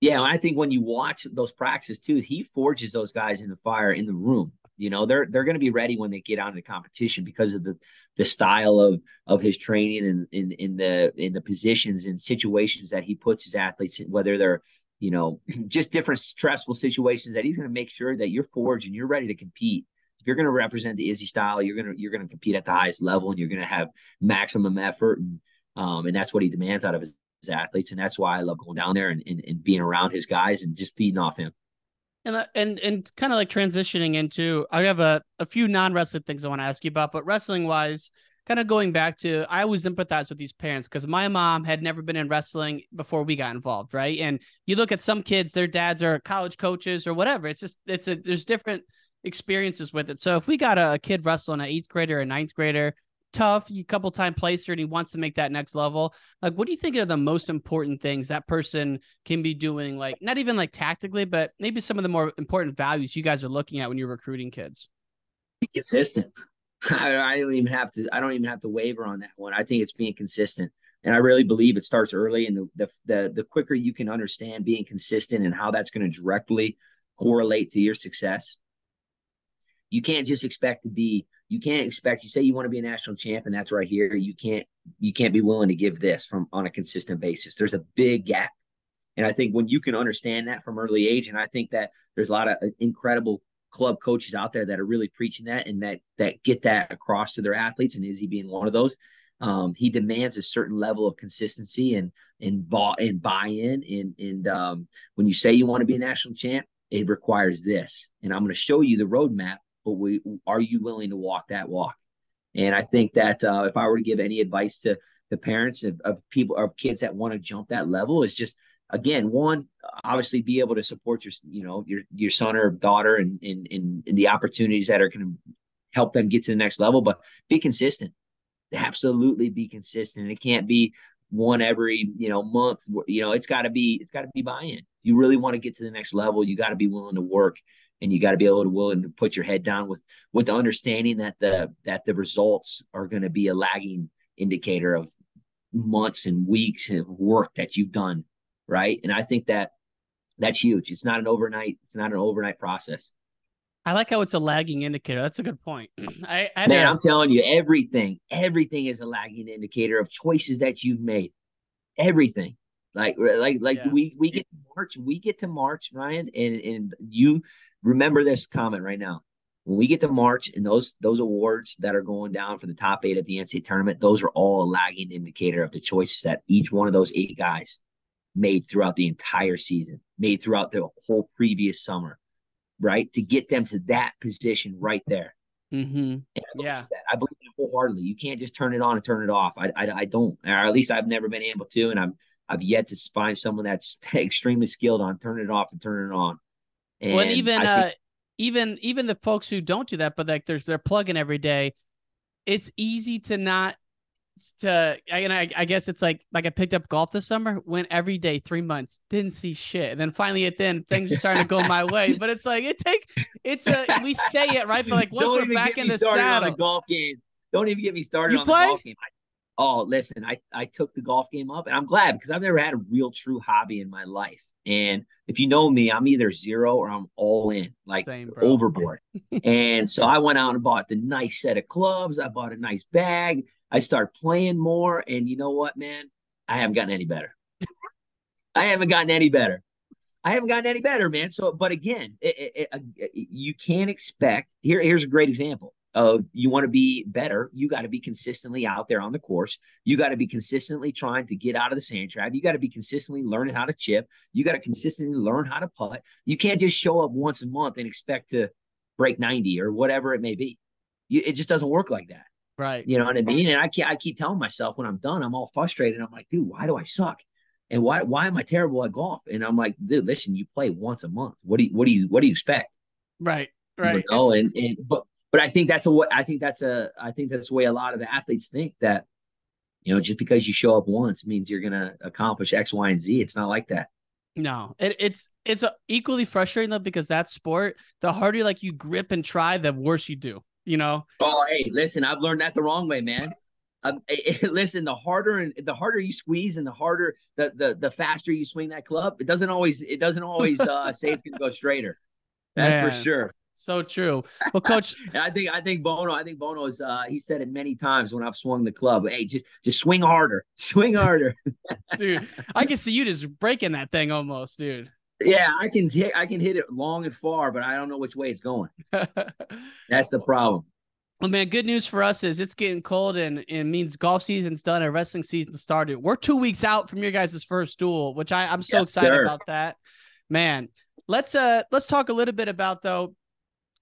A: Yeah, I think when you watch those practices too, he forges those guys in the fire in the room. You know, they're they're going to be ready when they get out into competition because of the the style of of his training and in in the in the positions and situations that he puts his athletes in, whether they're you know just different stressful situations that he's going to make sure that you're forged and you're ready to compete. If you're going to represent the Izzy style, you're going to you're going to compete at the highest level and you're going to have maximum effort and um and that's what he demands out of his, his athletes and that's why I love going down there and, and and being around his guys and just feeding off him.
I: And and and kind of like transitioning into, I have a a few non wrestling things I want to ask you about, but wrestling wise, kind of going back to, I always empathize with these parents because my mom had never been in wrestling before we got involved, right? And you look at some kids, their dads are college coaches or whatever. It's just it's a there's different experiences with it. So if we got a, a kid wrestling an eighth grader or a ninth grader, tough, you couple time placer, and he wants to make that next level. Like, what do you think are the most important things that person can be doing? Like, not even like tactically, but maybe some of the more important values you guys are looking at when you're recruiting kids.
A: Be consistent. I, I don't even have to. I don't even have to waver on that one. I think it's being consistent, and I really believe it starts early. And the the the, the quicker you can understand being consistent and how that's going to directly correlate to your success, you can't just expect to be you can't expect you say you want to be a national champ and that's right here you can't you can't be willing to give this from on a consistent basis. There's a big gap. And i think when you can understand that from early age and i think that there's a lot of uh, incredible club coaches out there that are really preaching that and that that get that across to their athletes and izzy being one of those um, he demands a certain level of consistency and and buy and buy-in and and um, when you say you want to be a national champ it requires this. And i'm going to show you the roadmap but we are you willing to walk that walk? And I think that uh, if I were to give any advice to the parents of, of people of kids that want to jump that level, is just again one obviously be able to support your you know your your son or daughter and in, in, in the opportunities that are going to help them get to the next level, but be consistent. Absolutely be consistent. It can't be one every you know month. You know it's got to be it's got to be buy-in. You really want to get to the next level. You got to be willing to work and you got to be able to willing to put your head down with with the understanding that the that the results are going to be a lagging indicator of months and weeks of work that you've done right? And i think that that's huge. It's not an overnight it's not an overnight process.
I: I like how it's a lagging indicator. That's a good point. I, I
A: man i'm telling you everything everything is a lagging indicator of choices that you've made. Everything. Like like like yeah. we we get to march we get to march ryan and and you remember this comment right now. When we get to March and those those awards that are going down for the top eight at the NCAA tournament, those are all a lagging indicator of the choices that each one of those eight guys made throughout the entire season, made throughout the whole previous summer, right? To get them to that position right there.
I: Mm-hmm.
A: I
I: yeah,
A: that. I believe that wholeheartedly. You can't just turn it on and turn it off. I, I, I don't, or at least I've never been able to, and I'm I've yet to find someone that's extremely skilled on turning it off and turning it on.
I: And well, and even uh, think- even even the folks who don't do that, but like there's they're plugging every day. It's easy to not to and I, I guess it's like like I picked up golf this summer, went every day three months, didn't see shit, and then finally at then things are starting to go my way. But it's like it take it's a we say it right, but like once
A: Don't
I: we're back in the saddle,
A: the golf game. Don't even get me started you on play? the golf game. I, oh, listen, I I took the golf game up, and I'm glad because I've never had a real true hobby in my life. And if you know me, I'm either zero or I'm all in, like Same, overboard. and so I went out and bought the nice set of clubs. I bought a nice bag. I started playing more. And you know what, man? I haven't gotten any better. I haven't gotten any better. I haven't gotten any better, man. So, but again, it, it, it, uh, you can't expect. Here, here's a great example of you want to be better, you got to be consistently out there on the course. You got to be consistently trying to get out of the sand trap. You got to be consistently learning how to chip. You got to consistently learn how to putt. You can't just show up once a month and expect to break 90 or whatever it may be. You, it just doesn't work like that.
I: Right.
A: You know what I mean? And I can't, I keep telling myself when I'm done, I'm all frustrated. I'm like, dude, why do I suck? And why, why am I terrible at golf? And I'm like, dude, listen, you play once a month. What do you, what do you, what do you expect?
I: Right. Right.
A: Oh, and, and, but, but I think that's a what I think that's a I think that's the way a lot of the athletes think that you know just because you show up once means you're going to accomplish X, Y, and Z. It's not like that.
I: No, it, it's it's equally frustrating though because that sport, the harder like you grip and try, the worse you do. You know.
A: Oh, hey, listen, I've learned that the wrong way, man. Um, listen, the harder and the harder you squeeze, and the harder the the the faster you swing that club, it doesn't always it doesn't always uh, say it's going to go straighter. That's Man. for sure.
I: So true. Well, coach,
A: I think I think Bono. I think Bono is. Uh, he said it many times when I've swung the club. Hey, just just swing harder, swing harder,
I: dude. I can see you just breaking that thing almost, dude.
A: Yeah, I can hit. I can hit it long and far, but I don't know which way it's going. That's the problem.
I: Well, man, good news for us is it's getting cold and it means golf season's done and wrestling season started. We're two weeks out from your guys' first duel, which I, I'm so yes, excited sir. about that. Man, let's uh let's talk a little bit about though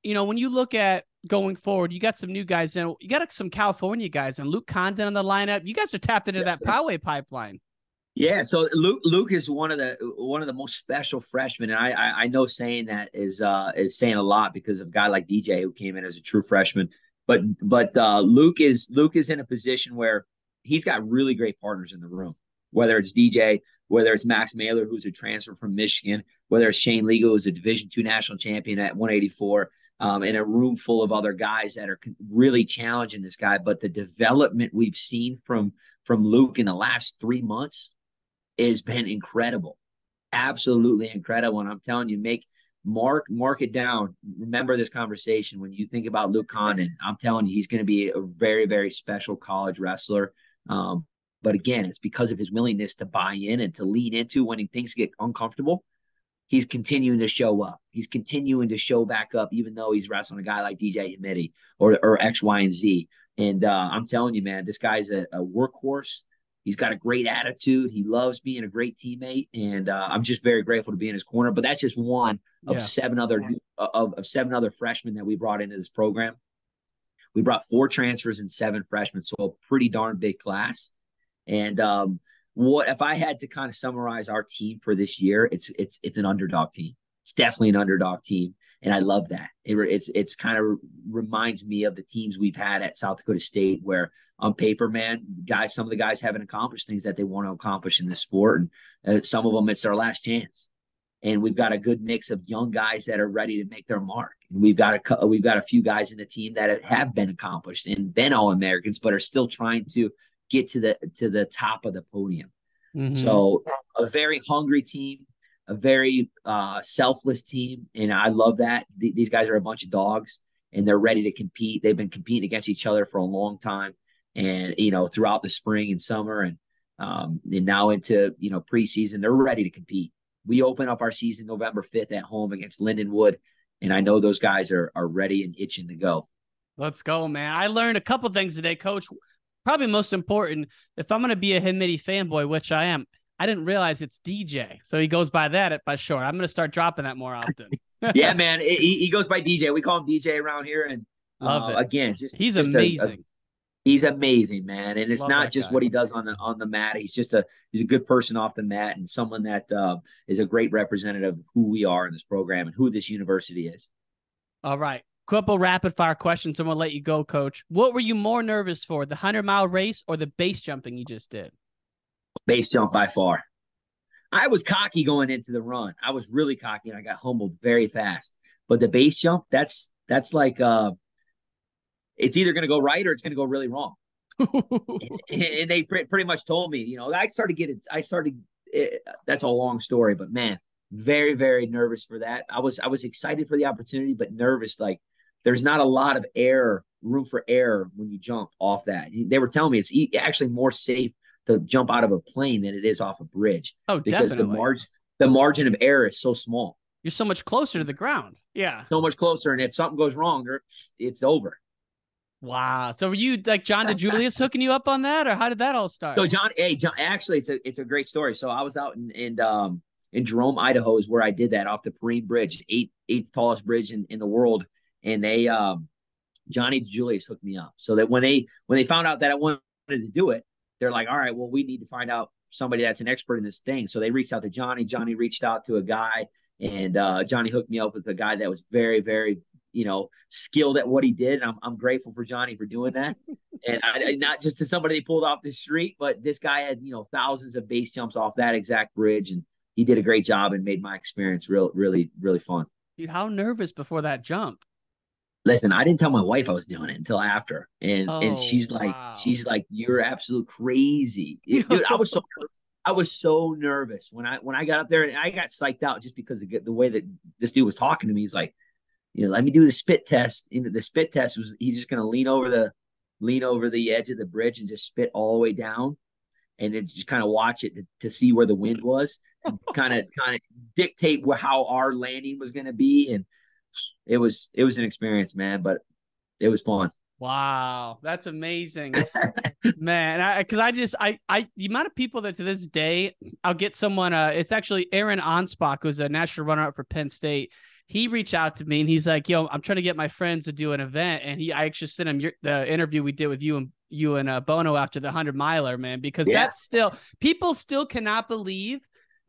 I: you know, when you look at going forward, you got some new guys in. You got some California guys and Luke Condon in the lineup. You guys are tapped into yes, that Poway pipeline.
A: Yeah, so Luke Luke is one of the one of the most special freshmen, and I I, I know saying that is uh is saying a lot because of a guy like DJ who came in as a true freshman. But but uh, Luke is Luke is in a position where he's got really great partners in the room. Whether it's DJ, whether it's Max Mailer, who's a transfer from Michigan, whether it's Shane Liegel, who's a Division two national champion at 184, um, in a room full of other guys that are really challenging this guy. But the development we've seen from from Luke in the last three months has been incredible, absolutely incredible. And I'm telling you, make mark mark it down. Remember this conversation when you think about Luke Condon. I'm telling you, he's going to be a very very special college wrestler. Um, but again, it's because of his willingness to buy in and to lean into when things get uncomfortable he's continuing to show up. He's continuing to show back up, even though he's wrestling a guy like DJ Hamiti or or X, Y, and Z. And uh, I'm telling you, man, this guy's a, a, workhorse. He's got a great attitude. He loves being a great teammate, and uh, I'm just very grateful to be in his corner. But that's just one of yeah. seven other of, of seven other freshmen that we brought into this program. We brought four transfers and seven freshmen, so a pretty darn big class. And um, what if I had to kind of summarize our team for this year? It's it's it's an underdog team. It's definitely an underdog team, and I love that. It, it's it's kind of reminds me of the teams we've had at South Dakota State, where on paper, man, guys, some of the guys haven't accomplished things that they want to accomplish in this sport, and uh, some of them it's their last chance. And we've got a good mix of young guys that are ready to make their mark. And we've got a we've got a few guys in the team that have been accomplished and been all Americans, but are still trying to get to the to the top of the podium. Mm-hmm. So a very hungry team, a very uh, selfless team, and I love that. Th- these guys are a bunch of dogs, and they're ready to compete. They've been competing against each other for a long time, and you know throughout the spring and summer, and um, and now into you know preseason, they're ready to compete. We open up our season November fifth at home against Lindenwood, and I know those guys are are ready and itching to go.
I: Let's go, man. I learned a couple things today, coach probably most important, if I'm going to be a Hamiti fanboy, which I am, I didn't realize it's DJ. So he goes by that by short. I'm going to start dropping that more often.
A: yeah, man. He, he, goes by DJ. We call him DJ around here. And uh, it. again, just
I: he's
A: just
I: amazing. A, a,
A: he's amazing, man. And it's Love not just guy. what he does on the on the mat. He's just a he's a good person off the mat and someone that uh, is a great representative of who we are in this program and who this university is.
I: All right couple rapid fire questions. I'm gonna let you go, coach. What were you more nervous for, the hundred mile race or the base jumping you just did?
A: Base jump by far. I was cocky going into the run. I was really cocky and I got humbled very fast. But the base jump, that's that's like uh it's either gonna go right or it's gonna go really wrong. and, and, they pre- pretty much told me, you know, I started getting I started it, eh, that's a long story, but man, very very nervous for that. I was I was excited for the opportunity, but nervous like there's not a lot of air, room for air when you jump off that. They were telling me it's actually more safe to jump out of a plane than it is off a bridge.
I: Oh,
A: because
I: definitely.
A: the margin the margin of error is so small.
I: You're so much closer to the ground. Yeah.
A: So much closer. And if something goes wrong, it's over.
I: Wow. So were you like John DeJulius hooking you up on that, or how did that all start?
A: So John, hey, John, actually, it's a it's a great story. So I was out in in um in Jerome, Idaho, is where I did that off the Perrine Bridge, eight eighth tallest bridge in, in the world and they um, Johnny Julius hooked me up so that when they when they found out that I wanted to do it, they're like, all right, well, we need to find out somebody that's an expert in this thing. So they reached out to Johnny. Johnny reached out to a guy, and uh, Johnny hooked me up with a guy that was very, very you know, skilled at what he did. I'm I'm grateful for Johnny for doing that, and I, not just to somebody they pulled off the street, but this guy had you know thousands of base jumps off that exact bridge, and he did a great job and made my experience real, really, really fun.
I: Dude, how nervous before that jump?
A: Listen, I didn't tell my wife I was doing it until after, and
I: Oh,
A: and she's like,
I: wow.
A: she's like, you're absolute crazy, dude. I was so I was so nervous when I when I got up there and I got psyched out just because of the, the way that this dude was talking to me. He's like, you know, let me do the spit test. You know, the spit test was he's just gonna lean over the lean over the edge of the bridge and just spit all the way down, and then just kind of watch it to, to see where the wind was, kind of kind of dictate where, how our landing was gonna be, and it was it was an experience, man. But it was fun.
I: Wow, that's amazing, man. I Because I, just I I the amount of people that to this day I'll get someone. Uh, it's actually Aaron Onspach, who's a national runner-up for Penn State. He reached out to me and he's like, "Yo, I'm trying to get my friends to do an event," and he I actually sent him your, the interview we did with you and you and uh, Bono after the hundred miler, man, because
A: Yeah.
I: that's still people still cannot believe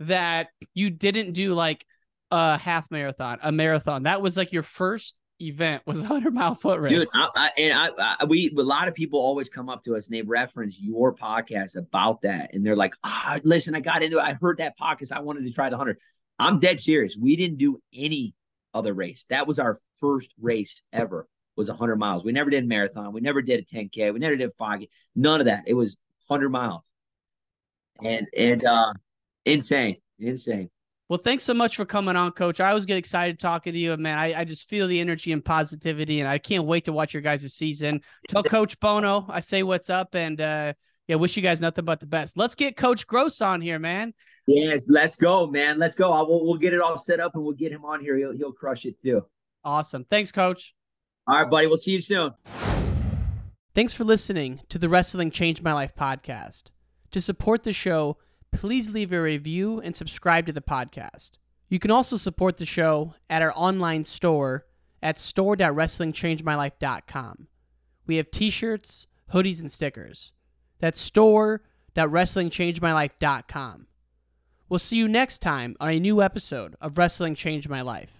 I: that you didn't do like a half marathon, a marathon. That was like your first event was a hundred mile foot race.
A: Dude, I, I, and I, I, we a lot of people always come up to us and they reference your podcast about that, and they're like, "Ah, listen, I got into it. I heard that podcast. I wanted to try the hundred. I'm dead serious. We didn't do any other race. That was our first race ever. Was a hundred miles. We never did a marathon. We never did a 10k. We never did a 5k. None of that. It was hundred miles, and and uh, insane, insane.
I: Well, thanks so much for coming on, Coach. I always get excited talking to you, and man, I, I just feel the energy and positivity, and I can't wait to watch your guys' season. Tell Coach Bono I say what's up, and uh, yeah, wish you guys nothing but the best. Let's get Coach Gross on here, man.
A: Yes, let's go, man. Let's go. I will, we'll get it all set up and we'll get him on here. He'll he'll crush it too.
I: Awesome. Thanks, Coach.
A: All right, buddy. We'll see you soon.
I: Thanks for listening to the Wrestling Changed My Life podcast. To support the show, please leave a review and subscribe to the podcast. You can also support the show at our online store at store.wrestlingchangemylife.com. We have t-shirts, hoodies, and stickers. That's store.wrestlingchangemylife.com. We'll see you next time on a new episode of Wrestling Changed My Life.